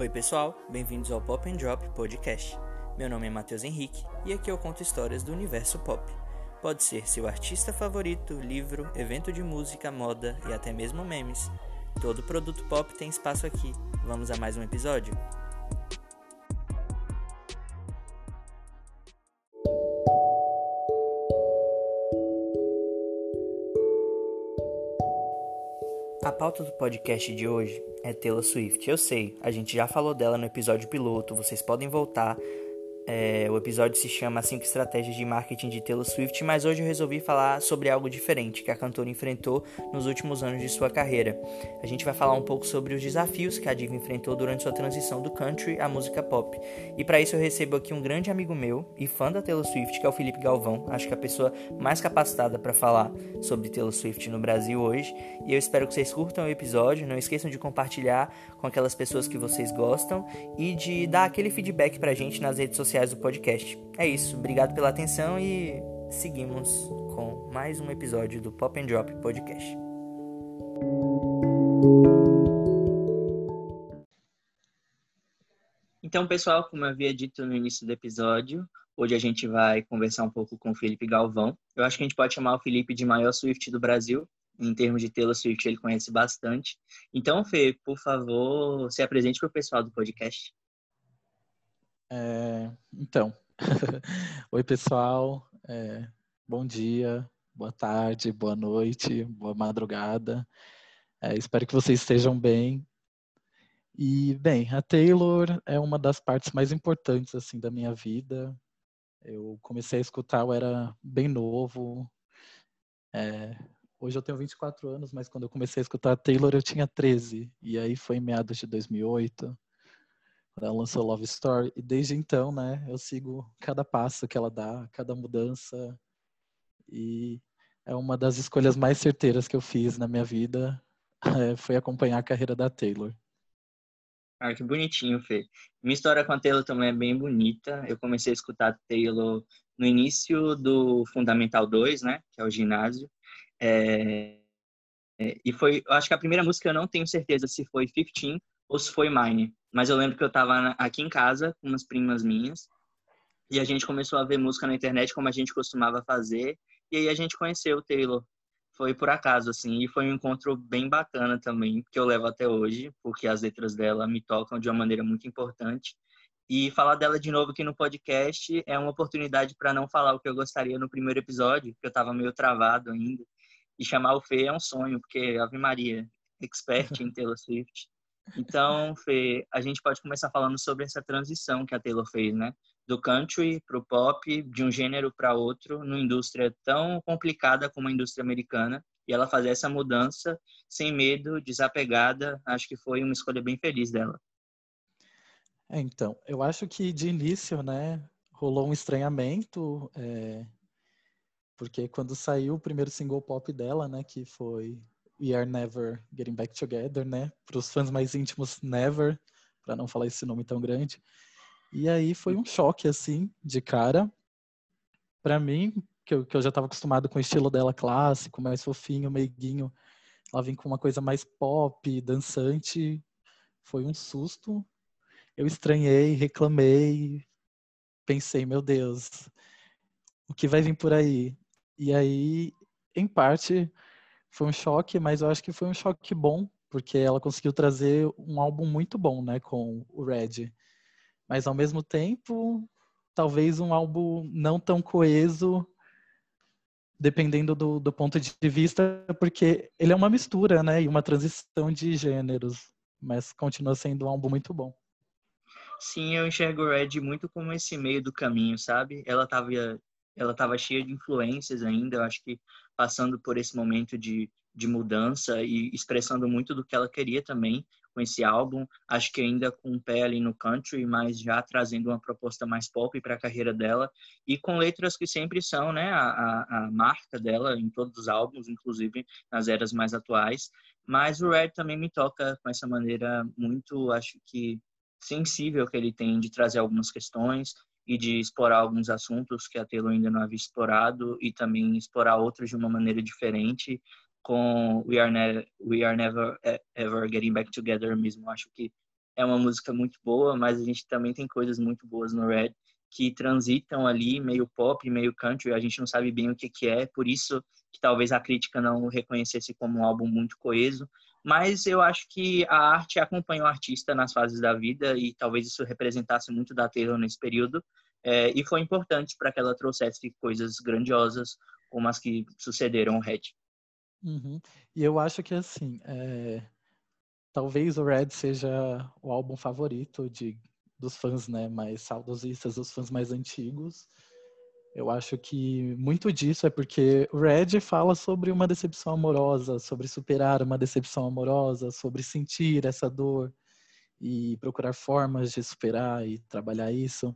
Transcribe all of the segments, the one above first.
Oi, pessoal, bem-vindos ao Pop and Drop Podcast. Meu nome é Matheus Henrique e aqui eu conto histórias do universo pop. Pode ser seu artista favorito, livro, evento de música, moda e até mesmo memes. Todo produto pop tem espaço aqui. Vamos a mais um episódio? Pauta do podcast de hoje é Taylor Swift. Eu sei, a gente já falou dela no episódio piloto, vocês podem voltar é, o episódio se chama 5 estratégias de marketing de Taylor Swift, mas hoje eu resolvi falar sobre algo diferente que a cantora enfrentou nos últimos anos de sua carreira. A gente vai falar um pouco sobre os desafios que a diva enfrentou durante sua transição do country à música pop. E para isso eu recebo aqui um grande amigo meu e fã da Taylor Swift, que é o Felipe Galvão. Acho que é a pessoa mais capacitada para falar sobre Taylor Swift no Brasil hoje. E eu espero que vocês curtam o episódio. Não esqueçam de compartilhar com aquelas pessoas que vocês gostam e de dar aquele feedback pra gente nas redes sociais sociais do podcast. É isso, obrigado pela atenção e seguimos com mais um episódio do Pop and Drop Podcast. Então, pessoal, como eu havia dito no início do episódio, hoje a gente vai conversar um pouco com o Felipe Galvão. Eu acho que a gente pode chamar o Felipe de maior Swift do Brasil. Em termos de Taylor Swift, ele conhece bastante. Então, Fê, por favor, se apresente para o pessoal do podcast. É, então, oi pessoal, é, bom dia, boa tarde, boa noite, boa madrugada. É, espero que vocês estejam bem. E bem, a Taylor é uma das partes mais importantes assim da minha vida. Eu comecei a escutar, eu era bem novo. É, hoje eu tenho 24 anos, mas quando eu comecei a escutar a Taylor eu tinha 13. E aí foi em meados de 2008 ela lançou Love Story e desde então, né, eu sigo cada passo que ela dá, cada mudança e é uma das escolhas mais certeiras que eu fiz na minha vida é, foi acompanhar a carreira da Taylor. Ah, que bonitinho, Fê. Minha história com a Taylor também é bem bonita. Eu comecei a escutar a Taylor no início do Fundamental 2, né, que é o ginásio. É... E foi, eu acho que a primeira música eu não tenho certeza se foi 15 ou se foi Mine. Mas eu lembro que eu estava aqui em casa com umas primas minhas e a gente começou a ver música na internet como a gente costumava fazer e aí a gente conheceu o Taylor. Foi por acaso, assim, e foi um encontro bem bacana também, que eu levo até hoje, porque as letras dela me tocam de uma maneira muito importante. E falar dela de novo aqui no podcast é uma oportunidade para não falar o que eu gostaria no primeiro episódio, que eu estava meio travado ainda. E chamar o Fê é um sonho, porque Ave Maria, expert em Taylor Swift. Então, Fê, a gente pode começar falando sobre essa transição que a Taylor fez, né? Do country para o pop, de um gênero para outro, numa indústria tão complicada como a indústria americana. E ela fazer essa mudança sem medo, desapegada, acho que foi uma escolha bem feliz dela. É, então, eu acho que de início, né, rolou um estranhamento, é, porque quando saiu o primeiro single pop dela, né, que foi We Are Never Getting Back Together, né? Para os fãs mais íntimos, Never, para não falar esse nome tão grande. E aí foi um choque, assim, de cara. Para mim, que eu, que eu já estava acostumado com o estilo dela clássico, mais fofinho, meiguinho. Ela vem com uma coisa mais pop, dançante. Foi um susto. Eu estranhei, reclamei, pensei, meu Deus, o que vai vir por aí? E aí, em parte, foi um choque, mas eu acho que foi um choque bom, porque ela conseguiu trazer um álbum muito bom, né, com o Red. Mas ao mesmo tempo, talvez um álbum não tão coeso, dependendo do, do ponto de vista, porque ele é uma mistura, né, e uma transição de gêneros, mas continua sendo um álbum muito bom. Sim, eu enxergo o Red muito como esse meio do caminho, sabe? Ela estava ela tava cheia de influências ainda, eu acho que passando por esse momento de, de mudança e expressando muito do que ela queria também com esse álbum. Acho que ainda com um pé ali no country, mas já trazendo uma proposta mais pop para a carreira dela e com letras que sempre são, né, a, a, marca dela em todos os álbuns, inclusive nas eras mais atuais. Mas o Red também me toca com essa maneira muito, acho que sensível que ele tem de trazer algumas questões e de explorar alguns assuntos que a Taylor ainda não havia explorado e também explorar outros de uma maneira diferente com We Are, ne We Are Never Ever Getting Back Together mesmo. Acho que é uma música muito boa, mas a gente também tem coisas muito boas no Red que transitam ali meio pop, meio country, a gente não sabe bem o que que é, por isso que talvez a crítica não reconhecesse como um álbum muito coeso, mas eu acho que a arte acompanha o artista nas fases da vida e talvez isso representasse muito da Taylor nesse período, é, e foi importante para que ela trouxesse coisas grandiosas como as que sucederam ao Red. Uhum. E eu acho que assim, é... talvez o Red seja o álbum favorito de dos fãs, né, mais saudosistas, dos fãs mais antigos. Eu acho que muito disso é porque o Red fala sobre uma decepção amorosa, sobre superar uma decepção amorosa, sobre sentir essa dor e procurar formas de superar e trabalhar isso.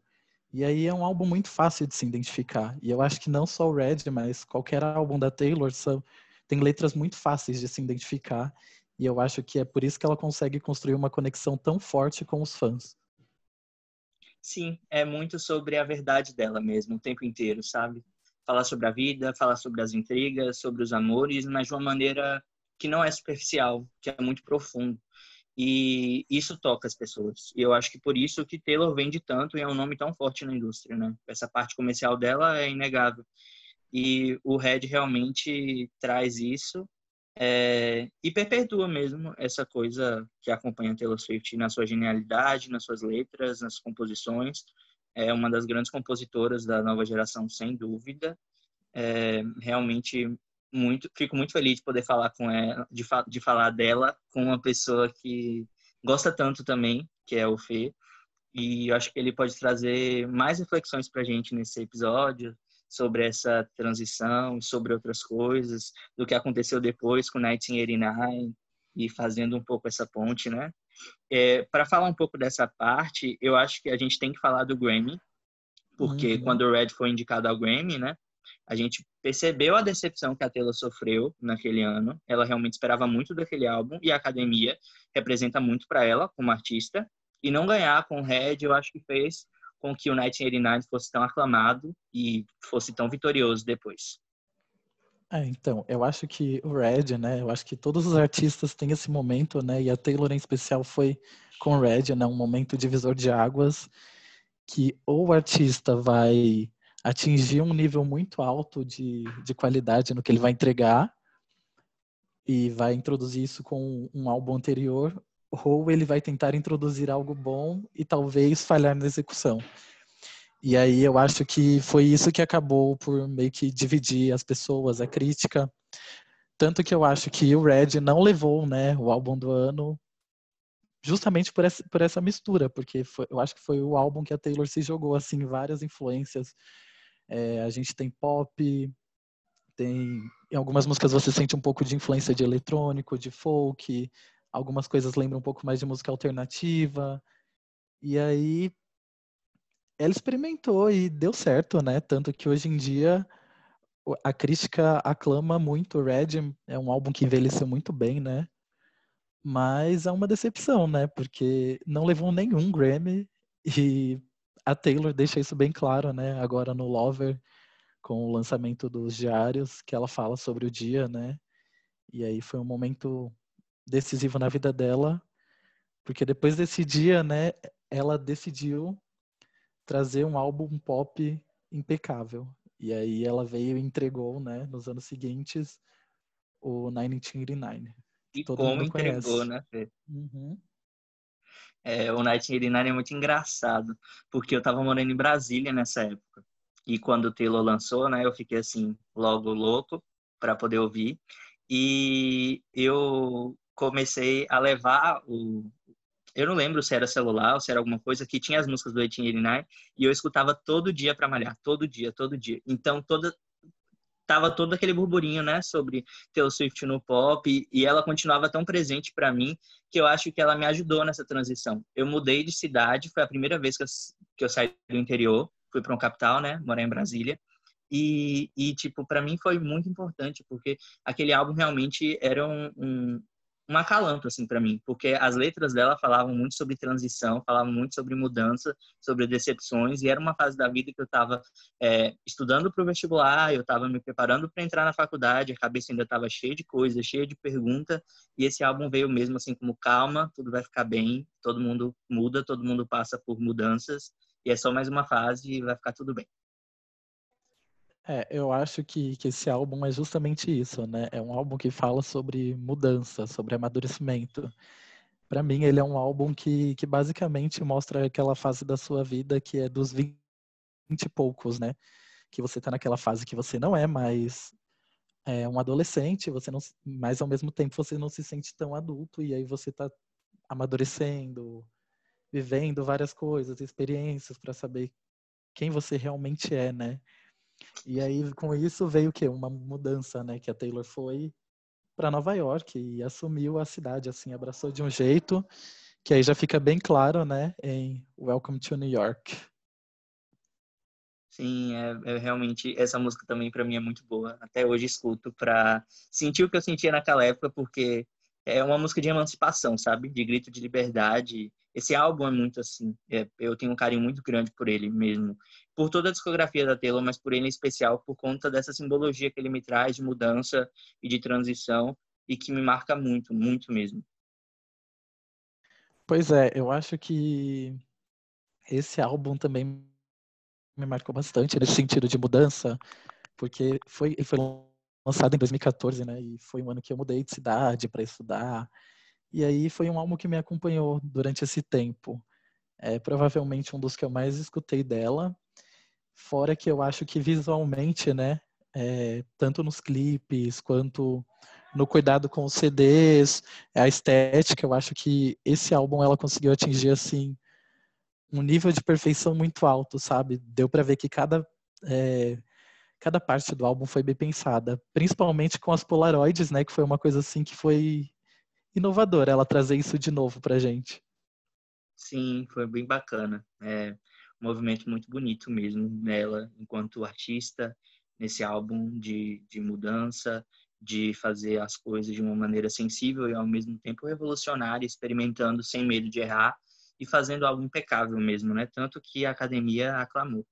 E aí é um álbum muito fácil de se identificar. E eu acho que não só o Red, mas qualquer álbum da Taylor são, tem letras muito fáceis de se identificar. E eu acho que é por isso que ela consegue construir uma conexão tão forte com os fãs. Sim, é muito sobre a verdade dela mesmo, o tempo inteiro, sabe? Falar sobre a vida, falar sobre as intrigas, sobre os amores, mas de uma maneira que não é superficial, que é muito profundo. E isso toca as pessoas. E eu acho que por isso que Taylor vende tanto e é um nome tão forte na indústria, né? Essa parte comercial dela é inegável. E o Red realmente traz isso é, e perpetua mesmo essa coisa que acompanha Taylor Swift na sua genialidade, nas suas letras, nas composições. É uma das grandes compositoras da nova geração, sem dúvida. É, realmente muito, fico muito feliz de poder falar com ela, de, de falar dela com uma pessoa que gosta tanto também, que é o Fê. E eu acho que ele pode trazer mais reflexões para a gente nesse episódio, sobre essa transição, sobre outras coisas, do que aconteceu depois com 1989 e fazendo um pouco essa ponte, né? É, para falar um pouco dessa parte, eu acho que a gente tem que falar do Grammy, porque uhum. quando o Red foi indicado ao Grammy, né? A gente percebeu a decepção que a Taylor sofreu naquele ano. Ela realmente esperava muito daquele álbum e a academia representa muito para ela como artista. E não ganhar com o Red, eu acho que fez com que o 1989 fosse tão aclamado e fosse tão vitorioso depois. É, então, eu acho que o Red, né, eu acho que todos os artistas têm esse momento, né, e a Taylor em especial foi com o Red, né, um momento divisor de águas, que ou o artista vai atingir um nível muito alto de, de qualidade no que ele vai entregar, e vai introduzir isso com um álbum anterior, ou ele vai tentar introduzir algo bom e talvez falhar na execução. E aí eu acho que foi isso que acabou por meio que dividir as pessoas, a crítica. Tanto que eu acho que o Red não levou né, o álbum do ano justamente por essa, por essa mistura, porque foi, eu acho que foi o álbum que a Taylor se jogou, assim, várias influências. É, a gente tem pop, tem... Em algumas músicas você sente um pouco de influência de eletrônico, de folk, algumas coisas lembram um pouco mais de música alternativa. E aí ela experimentou e deu certo, né? Tanto que hoje em dia a crítica aclama muito o Red, é um álbum que envelheceu muito bem, né? Mas é uma decepção, né? Porque não levou nenhum Grammy e a Taylor deixa isso bem claro, né? Agora no Lover, com o lançamento dos diários, que ela fala sobre o dia, né? E aí foi um momento decisivo na vida dela, porque depois desse dia, né, ela decidiu trazer um álbum pop impecável. E aí ela veio e entregou, né, nos anos seguintes, o 1989. E Todo como entregou, conhece. né, Fê? Uhum. É, o 1989 é muito engraçado, porque eu tava morando em Brasília nessa época. E quando o Taylor lançou, né, eu fiquei assim, logo louco para poder ouvir. E eu comecei a levar o. Eu não lembro se era celular ou se era alguma coisa que tinha as músicas do 1889 e eu escutava todo dia para malhar, todo dia, todo dia. Então, toda tava todo aquele burburinho, né, sobre Taylor Swift no pop e ela continuava tão presente para mim que eu acho que ela me ajudou nessa transição. Eu mudei de cidade, foi a primeira vez que eu, que eu saí do interior, fui para um capital, né, morar em Brasília. E, e tipo, para mim foi muito importante, porque aquele álbum realmente era um, um, um acalanto assim para mim, porque as letras dela falavam muito sobre transição, falavam muito sobre mudança, sobre decepções e era uma fase da vida que eu estava é, estudando para o vestibular, eu estava me preparando para entrar na faculdade, a cabeça ainda estava cheia de coisas, cheia de pergunta e esse álbum veio mesmo assim como calma, tudo vai ficar bem, todo mundo muda, todo mundo passa por mudanças e é só mais uma fase e vai ficar tudo bem. É, eu acho que, que esse álbum é justamente isso, né? É um álbum que fala sobre mudança, sobre amadurecimento. Para mim, ele é um álbum que, que basicamente mostra aquela fase da sua vida que é dos 20 e poucos, né? Que você tá naquela fase que você não é mais é, um adolescente, você não, mas ao mesmo tempo você não se sente tão adulto e aí você tá amadurecendo, vivendo várias coisas, experiências para saber quem você realmente é, né? E aí, com isso, veio o quê? Uma mudança, né? Que a Taylor foi para Nova York e assumiu a cidade, assim, abraçou de um jeito que aí já fica bem claro, né? Em Welcome to New York. Sim, é, é realmente essa música também para mim é muito boa. Até hoje escuto para sentir o que eu sentia naquela época, porque é uma música de emancipação, sabe? De grito de liberdade. Esse álbum é muito assim. É, eu tenho um carinho muito grande por ele mesmo. Por toda a discografia da Taylor, mas por ele em especial, por conta dessa simbologia que ele me traz de mudança e de transição e que me marca muito, muito mesmo. Pois é, eu acho que esse álbum também me marcou bastante nesse sentido de mudança, porque foi, foi lançado em 2014, né? E foi um ano que eu mudei de cidade para estudar. E aí foi um álbum que me acompanhou durante esse tempo. É provavelmente um dos que eu mais escutei dela. Fora que eu acho que visualmente, né? É, tanto nos clipes quanto no cuidado com os CDs, a estética, eu acho que esse álbum ela conseguiu atingir assim um nível de perfeição muito alto, sabe? Deu para ver que cada é, cada parte do álbum foi bem pensada, principalmente com as Polaroids, né, que foi uma coisa assim que foi inovadora ela trazer isso de novo pra gente. Sim, foi bem bacana. É um movimento muito bonito mesmo nela, enquanto artista, nesse álbum de, de mudança, de fazer as coisas de uma maneira sensível e ao mesmo tempo revolucionária, experimentando sem medo de errar e fazendo algo impecável mesmo, né? Tanto que a academia aclamou.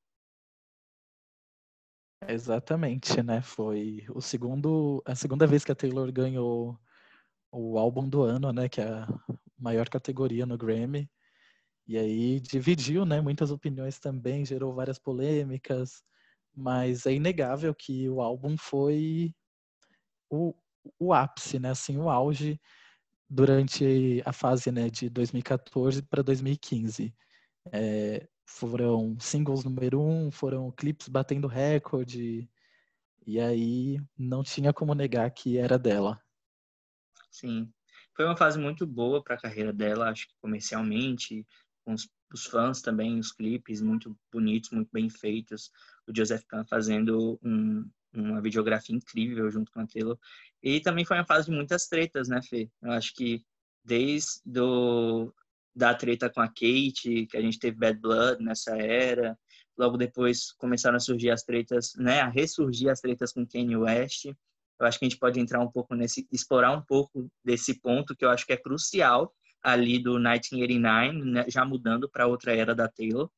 Exatamente, né? Foi o segundo, a segunda vez que a Taylor ganhou o álbum do ano, né? Que é a maior categoria no Grammy. E aí dividiu, né? Muitas opiniões também, gerou várias polêmicas, mas é inegável que o álbum foi o, o ápice, né? Assim, o auge durante a fase né, de 2014 para 2015. É, foram singles número um, foram clipes batendo recorde, e aí não tinha como negar que era dela. Sim, foi uma fase muito boa para a carreira dela, acho que comercialmente, com os, os, fãs também, os clipes muito bonitos, muito bem feitos, o Joseph Kahn fazendo um, uma videografia incrível junto com a Taylor. E também foi uma fase de muitas tretas, né, Fê? Eu acho que desde do, da treta com a Kate, que a gente teve Bad Blood nessa era. Logo depois começaram a surgir as tretas, né, a ressurgir as tretas com Kanye West. Eu acho que a gente pode entrar um pouco nesse, explorar um pouco desse ponto que eu acho que é crucial ali do 1989, né, já mudando para outra era da Taylor.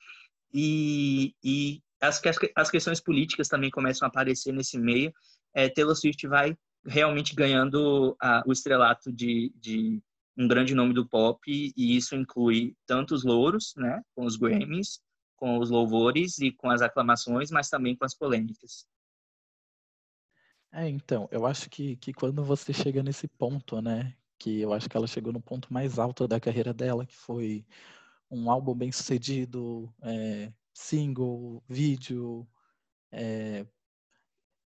E, e as, as questões políticas também começam a aparecer nesse meio. É, Taylor Swift vai realmente ganhando a, o estrelato de, de um grande nome do pop e isso inclui tanto os louros, né, com os Grammys, com os louvores e com as aclamações, mas também com as polêmicas. É, então, eu acho que, que quando você chega nesse ponto, né, que eu acho que ela chegou no ponto mais alto da carreira dela, que foi um álbum bem sucedido, é, single, vídeo, é,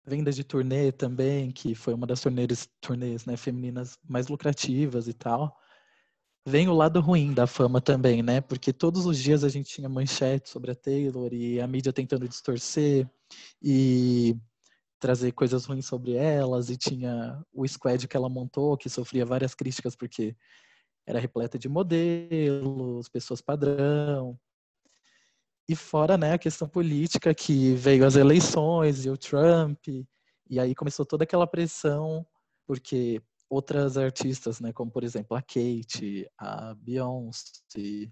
venda de turnê também, que foi uma das turnês, turnês né, femininas mais lucrativas e tal. Vem o lado ruim da fama também, né? Porque todos os dias a gente tinha manchete sobre a Taylor e a mídia tentando distorcer e trazer coisas ruins sobre elas e tinha o squad que ela montou que sofria várias críticas porque era repleta de modelos, pessoas padrão. E fora, né, a questão política que veio as eleições e o Trump, e aí começou toda aquela pressão, porque outras artistas, né, como por exemplo a Kate, a Beyoncé,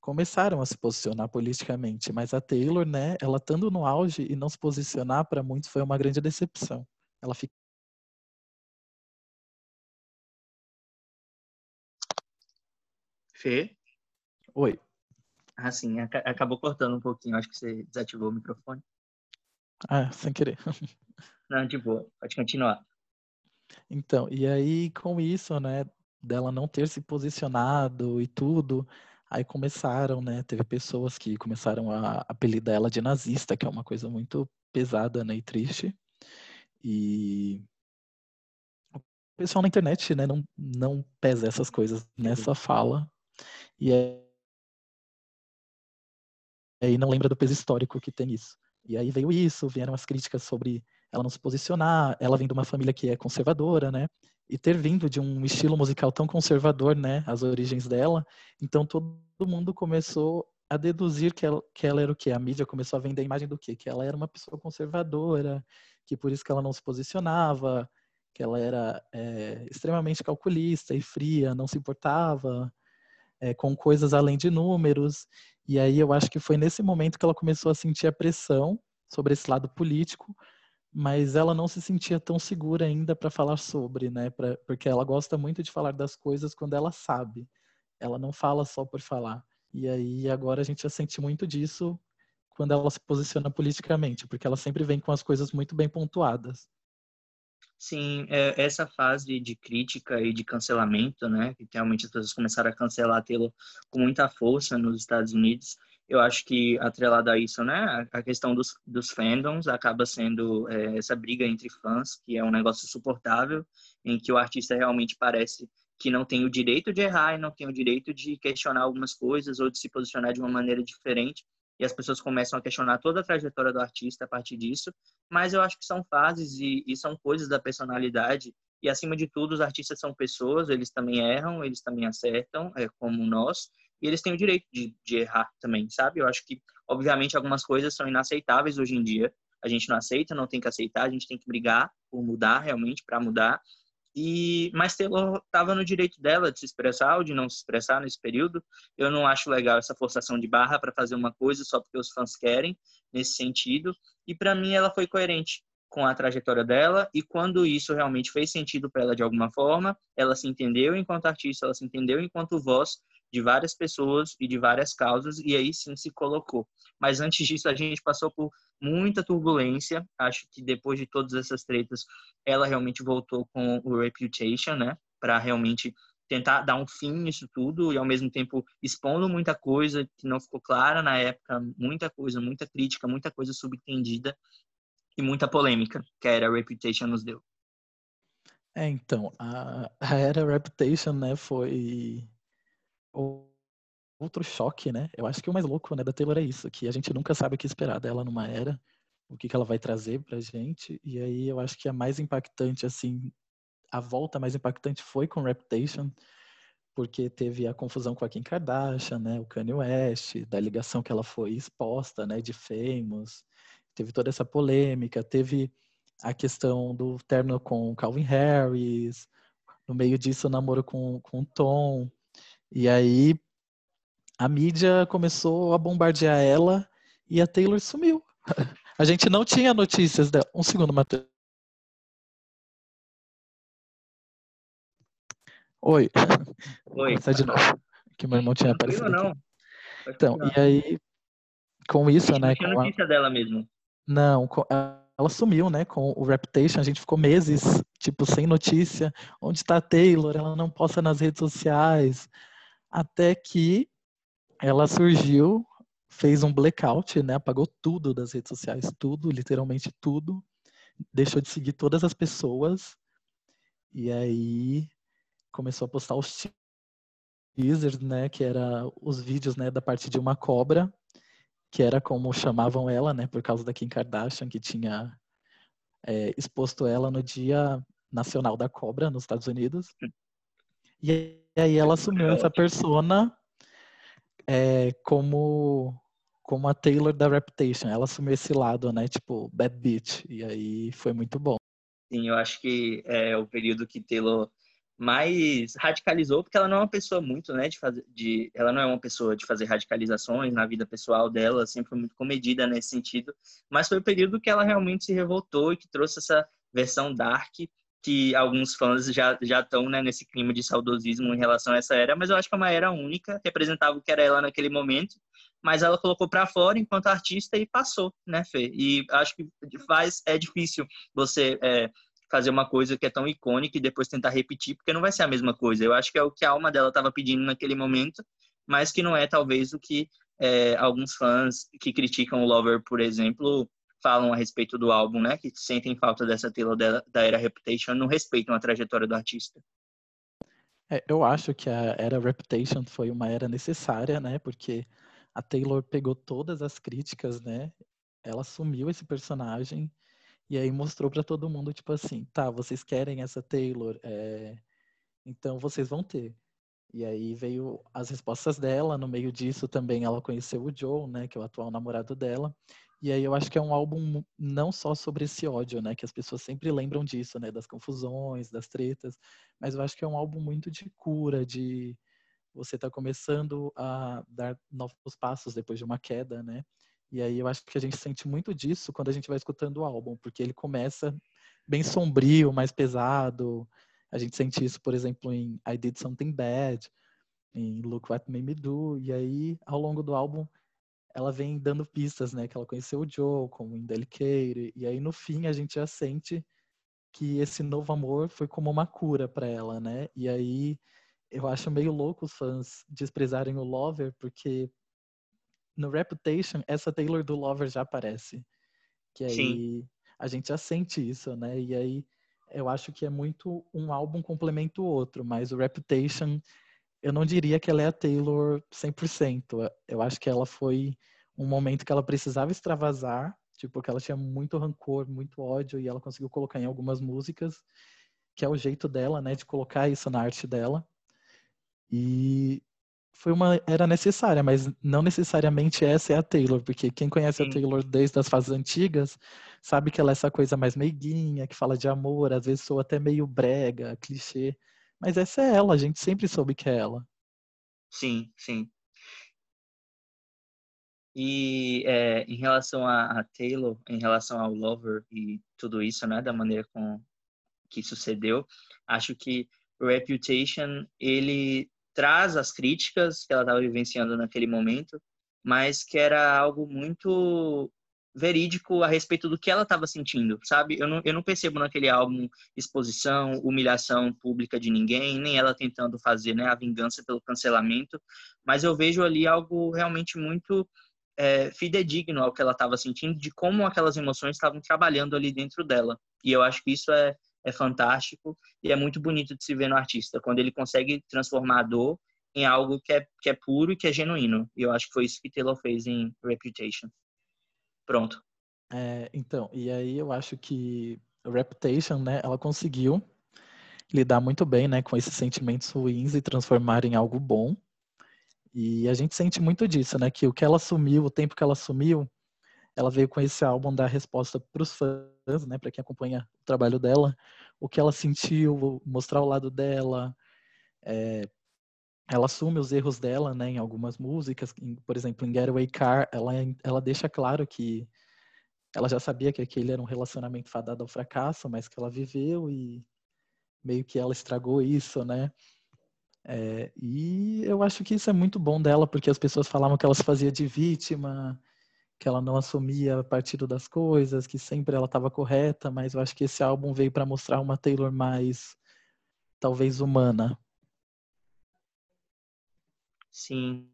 começaram a se posicionar politicamente, mas a Taylor, né, ela estando no auge e não se posicionar para muitos foi uma grande decepção. Ela fica Fê? Oi. Ah, sim, acabou cortando um pouquinho, acho que você desativou o microfone. Ah, sem querer. Não, de boa, pode continuar. Então, e aí com isso, né, dela não ter se posicionado e tudo, aí começaram, né, teve pessoas que começaram a apelidar ela de nazista, que é uma coisa muito pesada, né, e triste. E o pessoal na internet, né, não, não pesa essas coisas nessa fala. E aí não lembra do peso histórico que tem isso. E aí veio isso, vieram as críticas sobre ela não se posicionar, ela vem de uma família que é conservadora, né? E ter vindo de um estilo musical tão conservador, né? As origens dela. Então todo mundo começou a deduzir que ela, que ela era o quê? A mídia começou a vender a imagem do quê? Que ela era uma pessoa conservadora, que por isso que ela não se posicionava, que ela era é, extremamente calculista e fria, não se importava é, com coisas além de números. E aí eu acho que foi nesse momento que ela começou a sentir a pressão sobre esse lado político, mas ela não se sentia tão segura ainda para falar sobre, né? Pra, porque ela gosta muito de falar das coisas quando ela sabe. Ela não fala só por falar. E aí agora a gente já sente muito disso quando ela se posiciona politicamente, porque ela sempre vem com as coisas muito bem pontuadas. Sim, é, essa fase de crítica e de cancelamento, né, que realmente as pessoas começaram a cancelar tê-lo com muita força nos Estados Unidos, eu acho que atrelado a isso, né, a questão dos, dos fandoms acaba sendo é, essa briga entre fãs, que é um negócio suportável, em que o artista realmente parece que não tem o direito de errar e não tem o direito de questionar algumas coisas ou de se posicionar de uma maneira diferente e as pessoas começam a questionar toda a trajetória do artista a partir disso, mas eu acho que são fases e, e, são coisas da personalidade. E acima de tudo os artistas são pessoas, eles também erram, eles também acertam, é como nós, e eles têm o direito de, de errar também, sabe? Eu acho que obviamente algumas coisas são inaceitáveis hoje em dia, a gente não aceita, não tem que aceitar, a gente tem que brigar por mudar realmente para mudar e, mas Taylor estava no direito dela de se expressar ou de não se expressar nesse período. Eu não acho legal essa forçação de barra para fazer uma coisa só porque os fãs querem, nesse sentido. E para mim ela foi coerente com a trajetória dela e quando isso realmente fez sentido para ela de alguma forma, ela se entendeu enquanto artista, ela se entendeu enquanto voz de várias pessoas e de várias causas e aí sim se colocou. Mas antes disso a gente passou por muita turbulência. Acho que depois de todas essas tretas, ela realmente voltou com o Reputation, né, para realmente tentar dar um fim nisso tudo e ao mesmo tempo expondo muita coisa que não ficou clara na época, muita coisa, muita crítica, muita coisa subentendida e muita polêmica que a era Reputation nos deu. É, então, a, a era Reputation, né, foi outro choque, né? Eu acho que o mais louco né, da Taylor é isso, que a gente nunca sabe o que esperar dela numa era, o que, que ela vai trazer pra gente. E aí eu acho que a mais impactante, assim, a volta mais impactante foi com Reputation, porque teve a confusão com a Kim Kardashian, né? O Kanye West, da ligação que ela foi exposta, né? De Famous. Teve toda essa polêmica, teve a questão do término com Calvin Harris, no meio disso o namoro com, com Tom. E aí a mídia começou a bombardear ela e a Taylor sumiu. A gente não tinha notícias dela. Um segundo, Matheus. Oi. Oi. Vou de novo. Que meu irmão tinha aparecido. Não. Aqui. Então, e aí, com isso, né? Não tinha notícia a... dela mesmo. Não, ela sumiu, né? Com o Reputation, a gente ficou meses, tipo, sem notícia. Onde está a Taylor? Ela não posta nas redes sociais. Até que ela surgiu, fez um blackout, né? Apagou tudo das redes sociais, tudo, literalmente tudo. Deixou de seguir todas as pessoas. E aí começou a postar os teasers, né? Que era os vídeos, né? Da parte de uma cobra, que era como chamavam ela, né? Por causa da Kim Kardashian, que tinha é, exposto ela no Dia Nacional da Cobra nos Estados Unidos. E aí ela assumiu essa persona é, como como a Taylor da Reputation. Ela assumiu esse lado, né? Tipo, bad bitch. E aí foi muito bom. Sim, eu acho que é o período que Taylor mais radicalizou, porque ela não é uma pessoa muito, né, de fazer, de, ela não é uma pessoa de fazer radicalizações na vida pessoal dela, sempre foi muito comedida nesse sentido, mas foi o período que ela realmente se revoltou e que trouxe essa versão dark que alguns fãs já já estão né, nesse clima de saudosismo em relação a essa era, mas eu acho que é uma era única, representava o que era ela naquele momento, mas ela colocou para fora enquanto artista e passou, né, Fê? E acho que faz é difícil você é, fazer uma coisa que é tão icônica e depois tentar repetir, porque não vai ser a mesma coisa. Eu acho que é o que a alma dela estava pedindo naquele momento, mas que não é talvez o que é, alguns fãs que criticam o Lover, por exemplo, falam a respeito do álbum, né? Que sentem falta dessa tela da, era Reputation, não respeitam a trajetória do artista. É, eu acho que a era Reputation foi uma era necessária, né? Porque a Taylor pegou todas as críticas, né? Ela assumiu esse personagem e aí mostrou para todo mundo, tipo assim, tá, vocês querem essa Taylor, é... então vocês vão ter. E aí veio as respostas dela, no meio disso também ela conheceu o Joe, né, que é o atual namorado dela. E aí eu acho que é um álbum não só sobre esse ódio, né, que as pessoas sempre lembram disso, né, das confusões, das tretas, mas eu acho que é um álbum muito de cura, de você tá começando a dar novos passos depois de uma queda, né? E aí eu acho que a gente sente muito disso quando a gente vai escutando o álbum, porque ele começa bem sombrio, mais pesado. A gente sente isso, por exemplo, em I Did Something Bad, em Look What Made Me Do. E aí, ao longo do álbum, ela vem dando pistas, né? Que ela conheceu o Joe, como Indelicate. E aí, no fim, a gente já sente que esse novo amor foi como uma cura para ela, né? E aí, eu acho meio louco os fãs desprezarem o Lover, porque no Reputation, essa Taylor do Lover já aparece. Que aí Sim. a gente já sente isso, né? E aí eu acho que é muito um álbum complementa o outro, mas o Reputation, eu não diria que ela é a Taylor 100%. Eu acho que ela foi um momento que ela precisava extravasar, tipo, que ela tinha muito rancor, muito ódio, e ela conseguiu colocar em algumas músicas, que é o jeito dela, né, de colocar isso na arte dela. E foi uma era necessária, mas não necessariamente essa é a Taylor, porque quem conhece Sim. a Taylor desde as fases antigas sabe que ela é essa coisa mais meiguinha, que fala de amor, às vezes soa até meio brega, clichê, mas essa é ela, a gente sempre soube que é ela. Sim, sim. E é, em relação a, a, Taylor, em relação ao Lover e tudo isso, né, da maneira com que sucedeu, acho que Reputation ele traz as críticas que ela estava vivenciando naquele momento, mas que era algo muito verídico a respeito do que ela estava sentindo, sabe? Eu não, eu não percebo naquele álbum exposição, humilhação pública de ninguém, nem ela tentando fazer né, a vingança pelo cancelamento, mas eu vejo ali algo realmente muito é, fidedigno ao que ela estava sentindo, de como aquelas emoções estavam trabalhando ali dentro dela. E eu acho que isso é, é fantástico e é muito bonito de se ver no artista, quando ele consegue transformar a dor em algo que é, que é puro e que é genuíno. E eu acho que foi isso que Taylor fez em Reputation. Pronto. É, então, e aí eu acho que Reputation, né, ela conseguiu lidar muito bem, né, com esses sentimentos ruins e transformar em algo bom. E a gente sente muito disso, né, que o que ela assumiu, o tempo que ela assumiu, ela veio com esse álbum dar resposta para os fãs, né, para quem acompanha o trabalho dela, o que ela sentiu, mostrar o lado dela. É, ela assume os erros dela, né, em algumas músicas, por exemplo, em Getaway Car, ela, ela deixa claro que ela já sabia que aquele era um relacionamento fadado ao fracasso, mas que ela viveu e meio que ela estragou isso, né? É, e eu acho que isso é muito bom dela, porque as pessoas falavam que ela se fazia de vítima, que ela não assumia partido das coisas, que sempre ela estava correta, mas eu acho que esse álbum veio para mostrar uma Taylor mais talvez humana. Sim,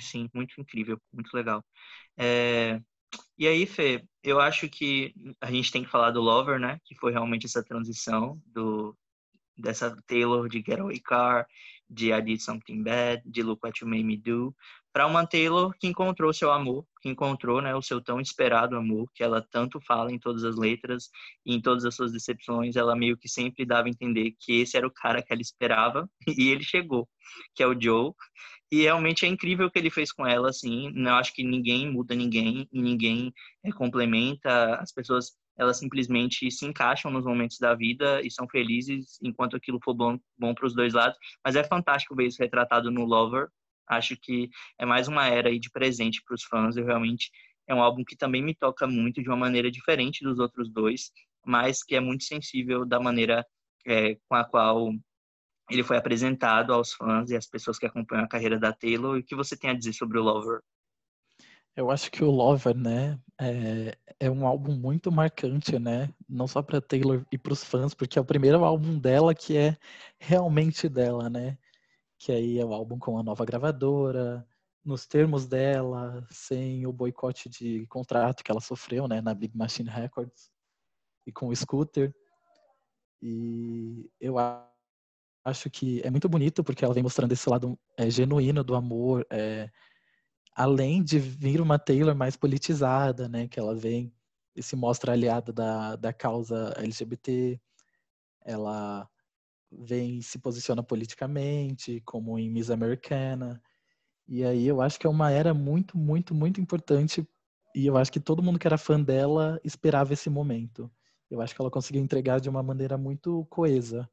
sim, muito incrível, muito legal. É... E aí, Fê, eu acho que a gente tem que falar do Lover, né? Que foi realmente essa transição do dessa Taylor de Getaway Car, de I Did Something Bad, de Look What You Made Me Do, para uma Taylor que encontrou seu amor, que encontrou né, o seu tão esperado amor, que ela tanto fala em todas as letras e em todas as suas decepções, ela meio que sempre dava a entender que esse era o cara que ela esperava e ele chegou, que é o Joe. E realmente é incrível o que ele fez com ela, assim. Não acho que ninguém muda ninguém e ninguém é, complementa. As pessoas elas simplesmente se encaixam nos momentos da vida e são felizes enquanto aquilo for bom, bom para os dois lados. Mas é fantástico ver isso retratado no Lover. Acho que é mais uma era aí de presente para os fãs. Eu realmente é um álbum que também me toca muito de uma maneira diferente dos outros dois, mas que é muito sensível da maneira é, com a qual ele foi apresentado aos fãs e às pessoas que acompanham a carreira da Taylor. O que você tem a dizer sobre o Lover? Eu acho que o Lover, né, é, é um álbum muito marcante, né? Não só para Taylor e para os fãs, porque é o primeiro álbum dela que é realmente dela, né? Que aí é o álbum com a nova gravadora, nos termos dela, sem o boicote de contrato que ela sofreu, né, na Big Machine Records e com o Scooter. E eu acho que é muito bonito porque ela vem mostrando esse lado é, genuíno do amor, é, além de vir uma Taylor mais politizada, né, que ela vem e se mostra aliada da, da causa LGBT, ela vem se posiciona politicamente, como em Miss Americana, e aí eu acho que é uma era muito, muito, muito importante, e eu acho que todo mundo que era fã dela esperava esse momento. Eu acho que ela conseguiu entregar de uma maneira muito coesa.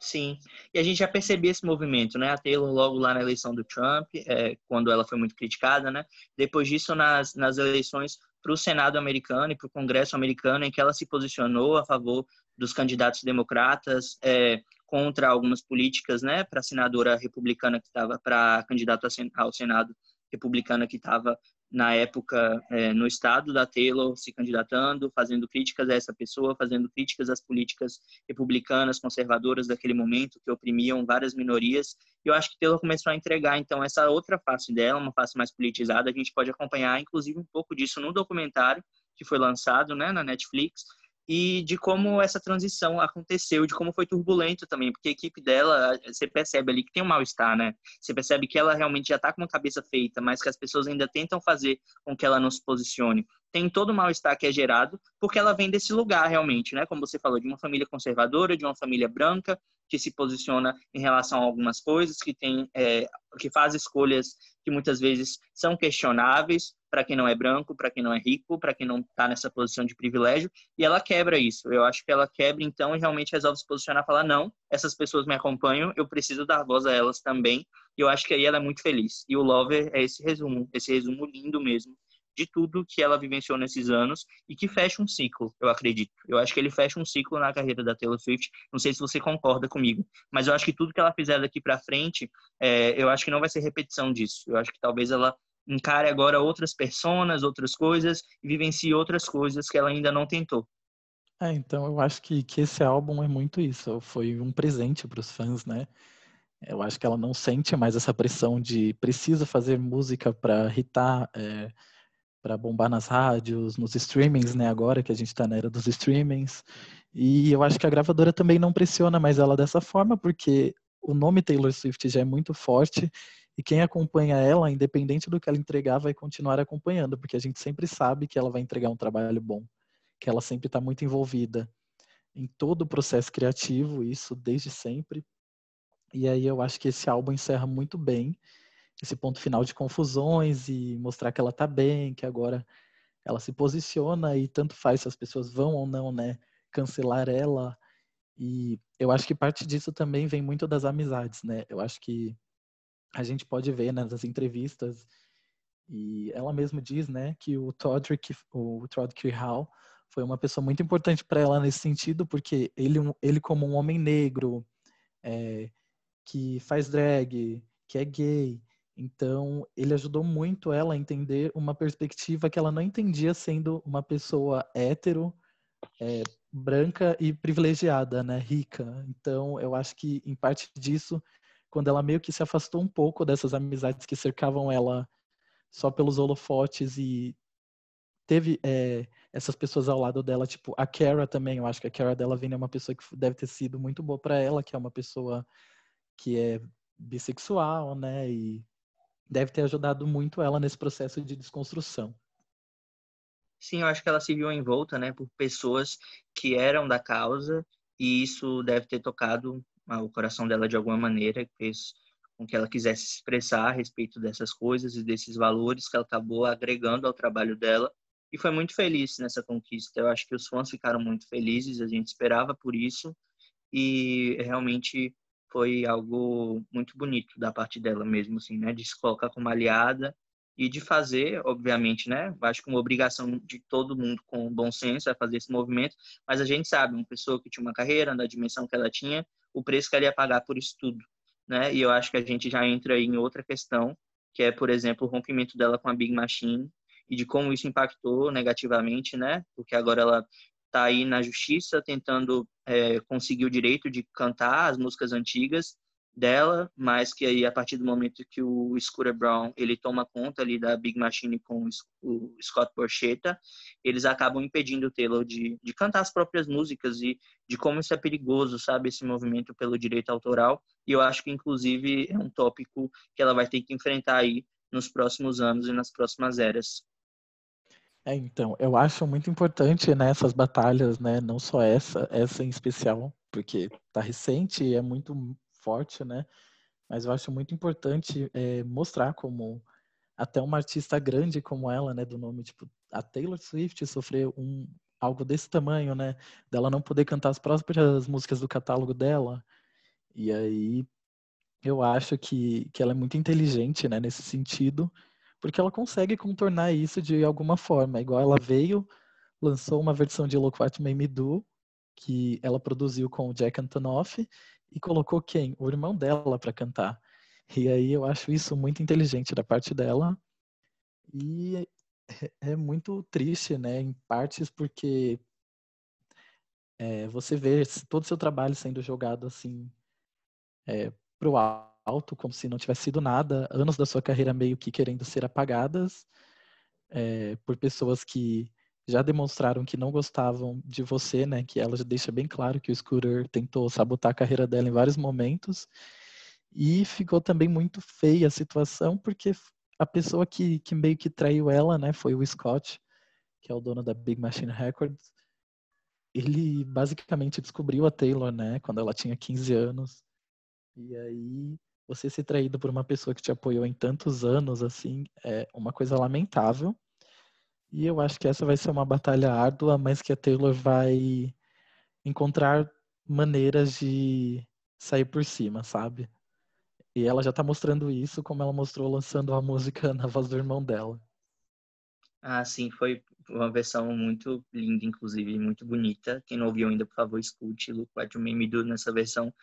Sim, e a gente já percebia esse movimento, né? A Taylor logo lá na eleição do Trump, é, quando ela foi muito criticada, né? Depois disso, nas, nas eleições para o Senado americano e para o Congresso americano, em que ela se posicionou a favor dos candidatos democratas, é, contra algumas políticas, né? Para a senadora republicana que estava, para candidato ao Senado republicana que estava na época é, no estado da Taylor se candidatando, fazendo críticas a essa pessoa, fazendo críticas às políticas republicanas, conservadoras daquele momento, que oprimiam várias minorias. E eu acho que Taylor começou a entregar, então, essa outra face dela, uma face mais politizada. A gente pode acompanhar, inclusive, um pouco disso no documentário que foi lançado né, na Netflix, e de como essa transição aconteceu, de como foi turbulento também, porque a equipe dela, você percebe ali que tem um mal-estar, né? Você percebe que ela realmente já está com uma cabeça feita, mas que as pessoas ainda tentam fazer com que ela não se posicione. Tem todo o mal-estar que é gerado, porque ela vem desse lugar realmente, né? Como você falou, de uma família conservadora, de uma família branca, que se posiciona em relação a algumas coisas, que tem, é, que faz escolhas que muitas vezes são questionáveis para quem não é branco, para quem não é rico, para quem não está nessa posição de privilégio, e ela quebra isso. Eu acho que ela quebra então e realmente resolve se posicionar, falar não, essas pessoas me acompanham, eu preciso dar voz a elas também. E eu acho que aí ela é muito feliz. E o Lover é esse resumo, esse resumo lindo mesmo de tudo que ela vivenciou nesses anos e que fecha um ciclo, eu acredito. Eu acho que ele fecha um ciclo na carreira da Taylor Swift. Não sei se você concorda comigo, mas eu acho que tudo que ela fizer daqui para frente, é, eu acho que não vai ser repetição disso. Eu acho que talvez ela encare agora outras personas, outras coisas e vivencie outras coisas que ela ainda não tentou. É, então eu acho que, que esse álbum é muito isso. Foi um presente para os fãs, né? Eu acho que ela não sente mais essa pressão de precisa fazer música para hitar. É para bombar nas rádios, nos streamings, né? Agora que a gente está na era dos streamings. E eu acho que a gravadora também não pressiona mais ela dessa forma, porque o nome Taylor Swift já é muito forte e quem acompanha ela, independente do que ela entregar, vai continuar acompanhando, porque a gente sempre sabe que ela vai entregar um trabalho bom, que ela sempre está muito envolvida em todo o processo criativo, isso desde sempre. E aí eu acho que esse álbum encerra muito bem esse ponto final de confusões e mostrar que ela tá bem, que agora ela se posiciona e tanto faz se as pessoas vão ou não, né, cancelar ela. E eu acho que parte disso também vem muito das amizades, né? Eu acho que a gente pode ver né, nas entrevistas e ela mesma diz, né, que o Todrick, o Todrick Hall foi uma pessoa muito importante para ela nesse sentido, porque ele, ele como um homem negro, é, que faz drag, que é gay, então, ele ajudou muito ela a entender uma perspectiva que ela não entendia sendo uma pessoa hétero, é, branca e privilegiada, né, rica. Então, eu acho que, em parte disso, quando ela meio que se afastou um pouco dessas amizades que cercavam ela só pelos holofotes e teve é, essas pessoas ao lado dela, tipo a Kara também. Eu acho que a Kara dela vem é uma pessoa que deve ter sido muito boa para ela, que é uma pessoa que é bissexual, né? E deve ter ajudado muito ela nesse processo de desconstrução. Sim, eu acho que ela se viu envolta, né, por pessoas que eram da causa e isso deve ter tocado o coração dela de alguma maneira, fez com que ela quisesse se expressar a respeito dessas coisas e desses valores que ela acabou agregando ao trabalho dela. e foi muito feliz nessa conquista. Eu acho que os fãs ficaram muito felizes, a gente esperava por isso e realmente foi algo muito bonito da parte dela mesmo, assim, né? De se colocar como aliada e de fazer, obviamente, né? Acho que uma obrigação de todo mundo com bom senso é fazer esse movimento, mas a gente sabe, uma pessoa que tinha uma carreira, na dimensão que ela tinha, o preço que ela ia pagar por isso tudo, né? E eu acho que a gente já entra em outra questão, que é, por exemplo, o rompimento dela com a Big Machine e de como isso impactou negativamente, né? Porque agora ela está aí na justiça tentando é, conseguir o direito de cantar as músicas antigas dela, mas que aí a partir do momento que o Scooter Brown ele toma conta ali da Big Machine com o Scott Borchetta, eles acabam impedindo o Taylor de, de cantar as próprias músicas e de como isso é perigoso, sabe, esse movimento pelo direito autoral. E eu acho que inclusive é um tópico que ela vai ter que enfrentar aí nos próximos anos e nas próximas eras. É, então, eu acho muito importante né, batalhas, né, não só essa, essa em especial, porque tá recente e é muito forte, né, mas eu acho muito importante é, mostrar como até uma artista grande como ela, né, do nome, tipo, a Taylor Swift sofreu um, algo desse tamanho, né, dela não poder cantar as próprias músicas do catálogo dela, e aí eu acho que, que ela é muito inteligente, né, nesse sentido, porque ela consegue contornar isso de alguma forma. Igual ela veio, lançou uma versão de Look What Made Me Do, que ela produziu com o Jack Antonoff, e colocou quem? O irmão dela para cantar. E aí eu acho isso muito inteligente da parte dela. E é, é muito triste, né, em partes, porque é, você vê todo o seu trabalho sendo jogado assim é, pro alto alto, como se não tivesse sido nada, anos da sua carreira meio que querendo ser apagadas é, por pessoas que já demonstraram que não gostavam de você, né? Que ela já deixa bem claro que o Scooter tentou sabotar a carreira dela em vários momentos. E ficou também muito feia a situação, porque a pessoa que, que meio que traiu ela, né, foi o Scott, que é o dono da Big Machine Records. Ele basicamente descobriu a Taylor, né, quando ela tinha 15 anos. E aí você ser traído por uma pessoa que te apoiou em tantos anos, assim, é uma coisa lamentável. E eu acho que essa vai ser uma batalha árdua, mas que a Taylor vai encontrar maneiras de sair por cima, sabe? E ela já tá mostrando isso, como ela mostrou lançando a música na voz do irmão dela. Ah, sim, foi uma versão muito linda, inclusive, muito bonita. Quem não ouviu ainda, por favor, escute. Look What You Made Me Do nessa versão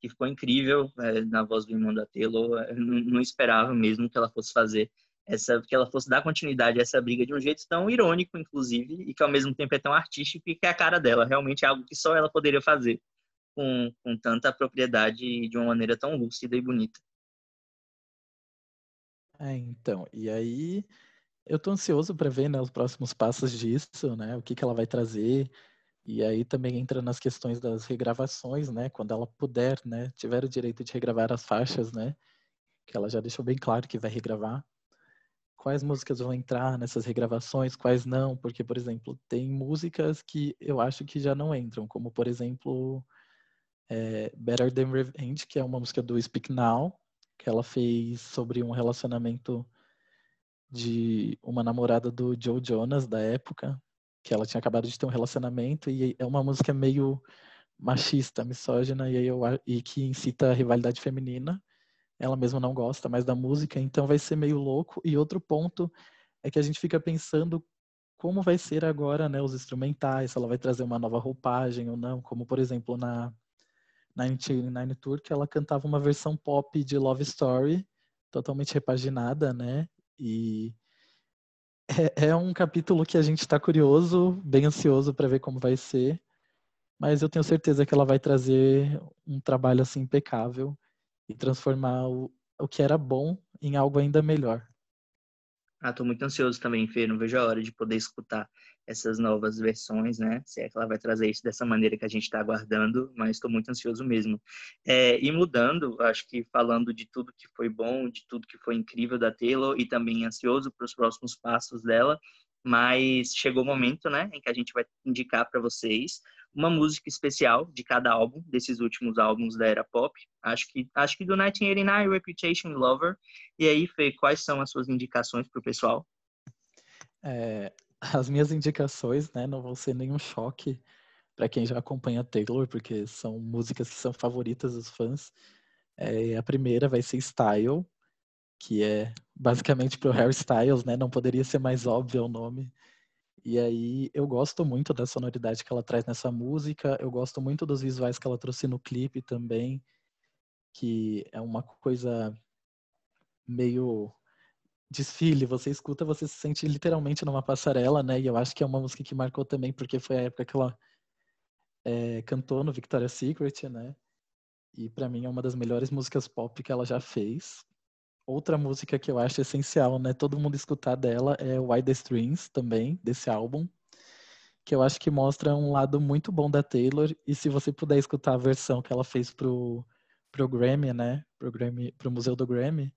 que ficou incrível é, na voz do irmão da Taylor. Não, não, esperava mesmo que ela fosse fazer essa, que ela fosse dar continuidade a essa briga de um jeito tão irônico, inclusive, e que ao mesmo tempo é tão artístico e que é a cara dela. Realmente é algo que só ela poderia fazer com, com tanta propriedade e de uma maneira tão lúcida e bonita. É, então, e aí eu tô ansioso para ver né, os próximos passos disso, né? O que, que ela vai trazer. E aí também entra nas questões das regravações, né? Quando ela puder, né? Tiver o direito de regravar as faixas, né? Que ela já deixou bem claro que vai regravar. Quais músicas vão entrar nessas regravações, quais não? Porque, por exemplo, tem músicas que eu acho que já não entram, como, por exemplo, é, Better Than Revenge, que é uma música do Speak Now, que ela fez sobre um relacionamento de uma namorada do Joe Jonas da época, que ela tinha acabado de ter um relacionamento e é uma música meio machista, misógina e, eu, e que incita a rivalidade feminina. Ela mesma não gosta mais da música, então vai ser meio louco. E outro ponto é que a gente fica pensando como vai ser agora, né, os instrumentais, se ela vai trazer uma nova roupagem ou não, como por exemplo na na Nine Tour que ela cantava uma versão pop de Love Story, totalmente repaginada, né? E é, é um capítulo que a gente está curioso, bem ansioso para ver como vai ser, mas eu tenho certeza que ela vai trazer um trabalho assim impecável e transformar o, o que era bom em algo ainda melhor. Ah, tô muito ansioso também, Fê. Não vejo a hora de poder escutar essas novas versões, né? Se é que ela vai trazer isso dessa maneira que a gente está aguardando, mas estou muito ansioso mesmo. É, e mudando, acho que falando de tudo que foi bom, de tudo que foi incrível da Taylor e também ansioso para os próximos passos dela, mas chegou o momento, né, em que a gente vai indicar para vocês uma música especial de cada álbum desses últimos álbuns da era pop. Acho que acho que do 1989, Reputation Lover. E aí, Fê, quais são as suas indicações para o pessoal? É, as minhas indicações, né, não vão ser nenhum choque para quem já acompanha Taylor, porque são músicas que são favoritas dos fãs. É, a primeira vai ser Style, que é basicamente pro Harry Styles, né? Não poderia ser mais óbvio o nome. E aí eu gosto muito da sonoridade que ela traz nessa música, eu gosto muito dos visuais que ela trouxe no clipe também, que é uma coisa meio desfile, você escuta, você se sente literalmente numa passarela, né? E eu acho que é uma música que marcou também, porque foi a época que ela é, cantou no Victoria's Secret, né? E para mim é uma das melhores músicas pop que ela já fez. Outra música que eu acho essencial, né? Todo mundo escutar dela é Why the Strings também, desse álbum. Que eu acho que mostra um lado muito bom da Taylor. E se você puder escutar a versão que ela fez pro, pro Grammy, né? Pro, Grammy, pro Museu do Grammy,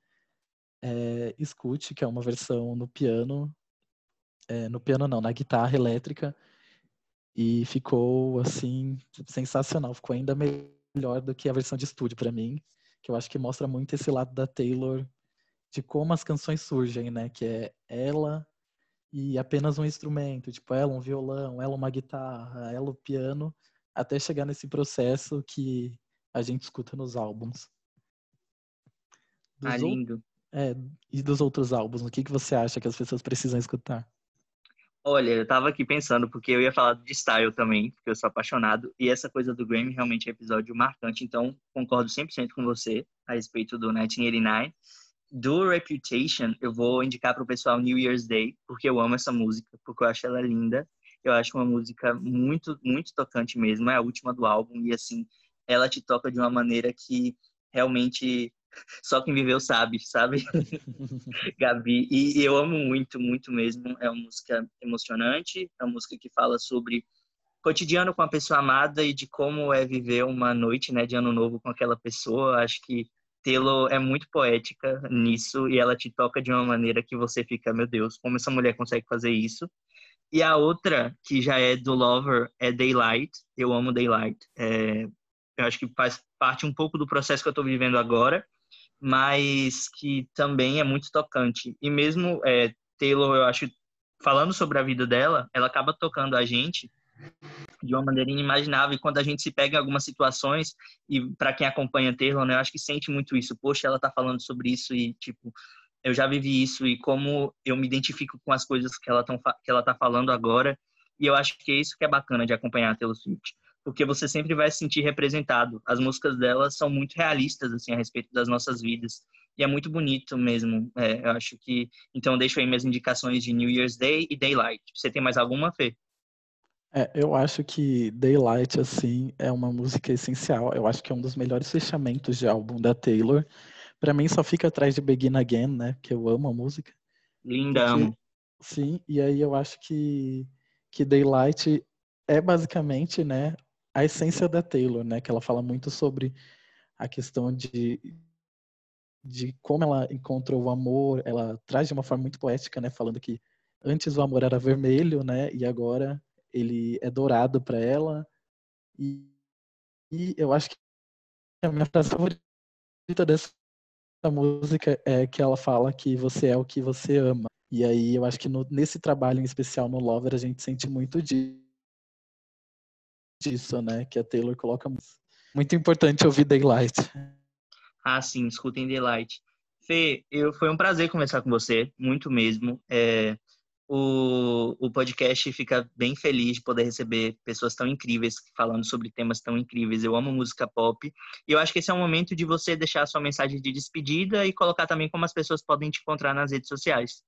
é, escute, que é uma versão no piano. É, no piano não, na guitarra elétrica. E ficou, assim, sensacional. Ficou ainda melhor do que a versão de estúdio para mim. Que eu acho que mostra muito esse lado da Taylor de como as canções surgem, né? Que é ela e apenas um instrumento, tipo ela um violão, ela uma guitarra, ela o piano, até chegar nesse processo que a gente escuta nos álbuns. Dos ah, lindo. É, e dos outros álbuns, o que, que você acha que as pessoas precisam escutar? Olha, eu tava aqui pensando, porque eu ia falar de style também, porque eu sou apaixonado, e essa coisa do Grammy realmente é episódio marcante, então concordo 100% com você a respeito do 1989. Do Reputation, eu vou indicar para o pessoal New Year's Day, porque eu amo essa música, porque eu acho ela linda. Eu acho uma música muito, muito tocante mesmo. É a última do álbum e, assim, ela te toca de uma maneira que realmente só quem viveu sabe, sabe? Gabi. E eu amo muito, muito mesmo. É uma música emocionante, é uma música que fala sobre cotidiano com a pessoa amada e de como é viver uma noite, né, de ano novo com aquela pessoa. Acho que Telo é muito poética nisso e ela te toca de uma maneira que você fica, meu Deus, como essa mulher consegue fazer isso? E a outra, que já é do Lover, é Daylight. Eu amo Daylight. É, eu acho que faz parte um pouco do processo que eu estou vivendo agora, mas que também é muito tocante. E mesmo é, Taylor, eu acho, falando sobre a vida dela, ela acaba tocando a gente de uma maneira inimaginável. E quando a gente se pega em algumas situações, e para quem acompanha Taylor, né, eu acho que sente muito isso. Poxa, ela tá falando sobre isso e, tipo, eu já vivi isso e como eu me identifico com as coisas que ela, tão, que ela tá falando agora. E eu acho que é isso que é bacana de acompanhar a Taylor Swift. Porque você sempre vai se sentir representado. As músicas dela são muito realistas, assim, a respeito das nossas vidas. E é muito bonito mesmo. É, eu acho que... Então, eu deixo aí minhas indicações de New Year's Day e Daylight. Você tem mais alguma, Fê? É, eu acho que Daylight, assim, é uma música essencial. Eu acho que é um dos melhores fechamentos de álbum da Taylor. Para mim, só fica atrás de Begin Again, né? Que eu amo a música. Linda, Porque, amo. Sim, e aí eu acho que, que Daylight é basicamente, né, a essência da Taylor, né? Que ela fala muito sobre a questão de, de como ela encontrou o amor. Ela traz de uma forma muito poética, né? Falando que antes o amor era vermelho, né? E agora ele é dourado para ela. E, e, eu acho que a minha frase favorita dessa música é que ela fala que você é o que você ama. E aí eu acho que no, nesse trabalho em especial no Lover a gente sente muito disso, né? Que a Taylor coloca muito importante ouvir Daylight. Ah, sim, escutem Daylight. Fê, eu, foi um prazer conversar com você, muito mesmo. É, o, o podcast fica bem feliz de poder receber pessoas tão incríveis falando sobre temas tão incríveis. Eu amo música pop e eu acho que esse é um momento de você deixar a sua mensagem de despedida e colocar também como as pessoas podem te encontrar nas redes sociais.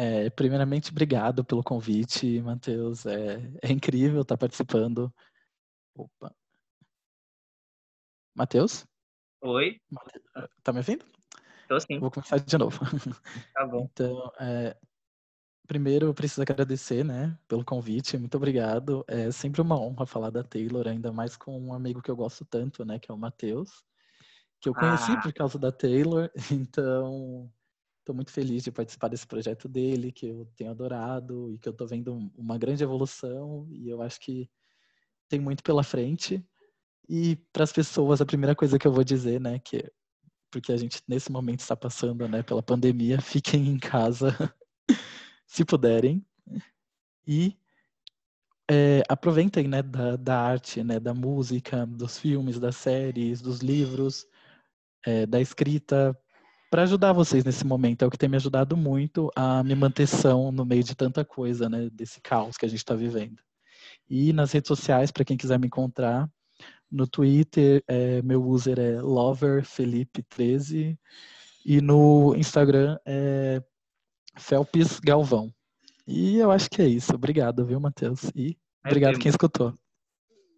É, primeiramente, obrigado pelo convite, Matheus. É, é incrível estar participando. Opa. Matheus? Oi. Tá me ouvindo? Tô sim. Vou começar de novo. Tá bom. Então, é, Primeiro, eu preciso agradecer, né, pelo convite. Muito obrigado. É sempre uma honra falar da Taylor, ainda mais com um amigo que eu gosto tanto, né, que é o Matheus, que eu conheci ah. por causa da Taylor. Então, estou muito feliz de participar desse projeto dele, que eu tenho adorado e que eu estou vendo uma grande evolução. E eu acho que tem muito pela frente. E para as pessoas, a primeira coisa que eu vou dizer, né, que porque a gente nesse momento está passando, né, pela pandemia, fiquem em casa se puderem. E é, aproveitem né, da, da, arte, né, da música, dos filmes, das séries, dos livros, é, da escrita, para ajudar vocês nesse momento. É o que tem me ajudado muito a me manter são no meio de tanta coisa, né, desse caos que a gente está vivendo. E nas redes sociais, para quem quiser me encontrar, no Twitter, é, meu user é loverfelipe13 e no Instagram é Felpes Galvão. E eu acho que é isso. Obrigado, viu, Matheus? E obrigado quem escutou.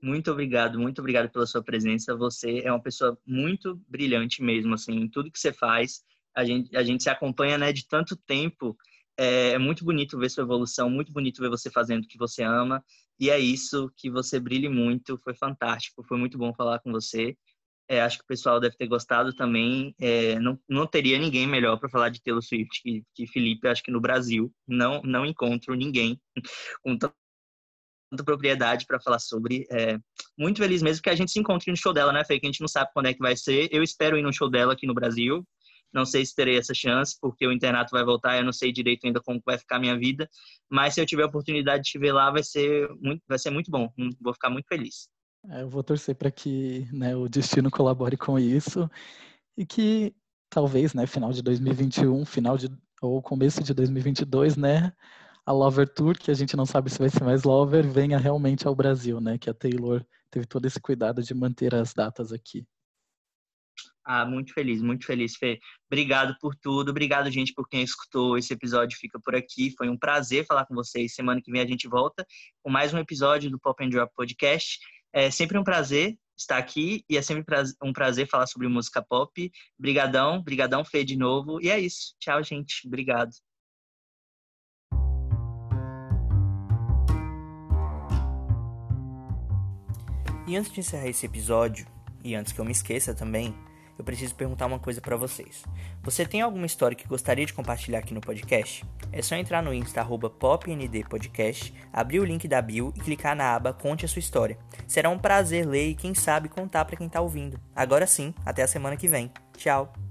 Muito obrigado, muito obrigado pela sua presença. Você é uma pessoa muito brilhante mesmo, assim, em tudo que você faz. A gente, a gente se acompanha, né, de tanto tempo. É, é muito bonito ver sua evolução, muito bonito ver você fazendo o que você ama. E é isso, que você brilhe muito. Foi fantástico, foi muito bom falar com você. É, acho que o pessoal deve ter gostado também. É, não, não teria ninguém melhor para falar de Taylor Swift que, que Felipe. Acho que no Brasil não, não encontro ninguém com propriedade para falar sobre. É, muito feliz mesmo que a gente se encontre no show dela, né, Fê? Que a gente não sabe quando é que vai ser. Eu espero ir no show dela aqui no Brasil. Não sei se terei essa chance, porque o internato vai voltar, eu não sei direito ainda como vai ficar a minha vida. Mas se eu tiver a oportunidade de te ver lá, vai ser muito, vai ser muito bom. Vou ficar muito feliz. É, eu vou torcer para que né, o destino colabore com isso e que talvez, né, final de 2021, final de ou começo de 2022, né, a Lover Tour, que a gente não sabe se vai ser mais Lover, venha realmente ao Brasil, né, que a Taylor teve todo esse cuidado de manter as datas aqui. Ah, muito feliz, muito feliz, Fê. Obrigado por tudo, obrigado, gente, por quem escutou. Esse episódio fica por aqui. Foi um prazer falar com vocês. Semana que vem a gente volta com mais um episódio do Pop and Drop Podcast. É sempre um prazer estar aqui e é sempre um prazer falar sobre música pop. Brigadão, brigadão Fê de novo. E é isso. Tchau, gente. Obrigado. E antes de encerrar esse episódio, e antes que eu me esqueça também, eu preciso perguntar uma coisa para vocês. Você tem alguma história que gostaria de compartilhar aqui no podcast? É só entrar no Insta popndpodcast, abrir o link da bio e clicar na aba Conte a sua história. Será um prazer ler e quem sabe contar para quem tá ouvindo. Agora sim, até a semana que vem. Tchau.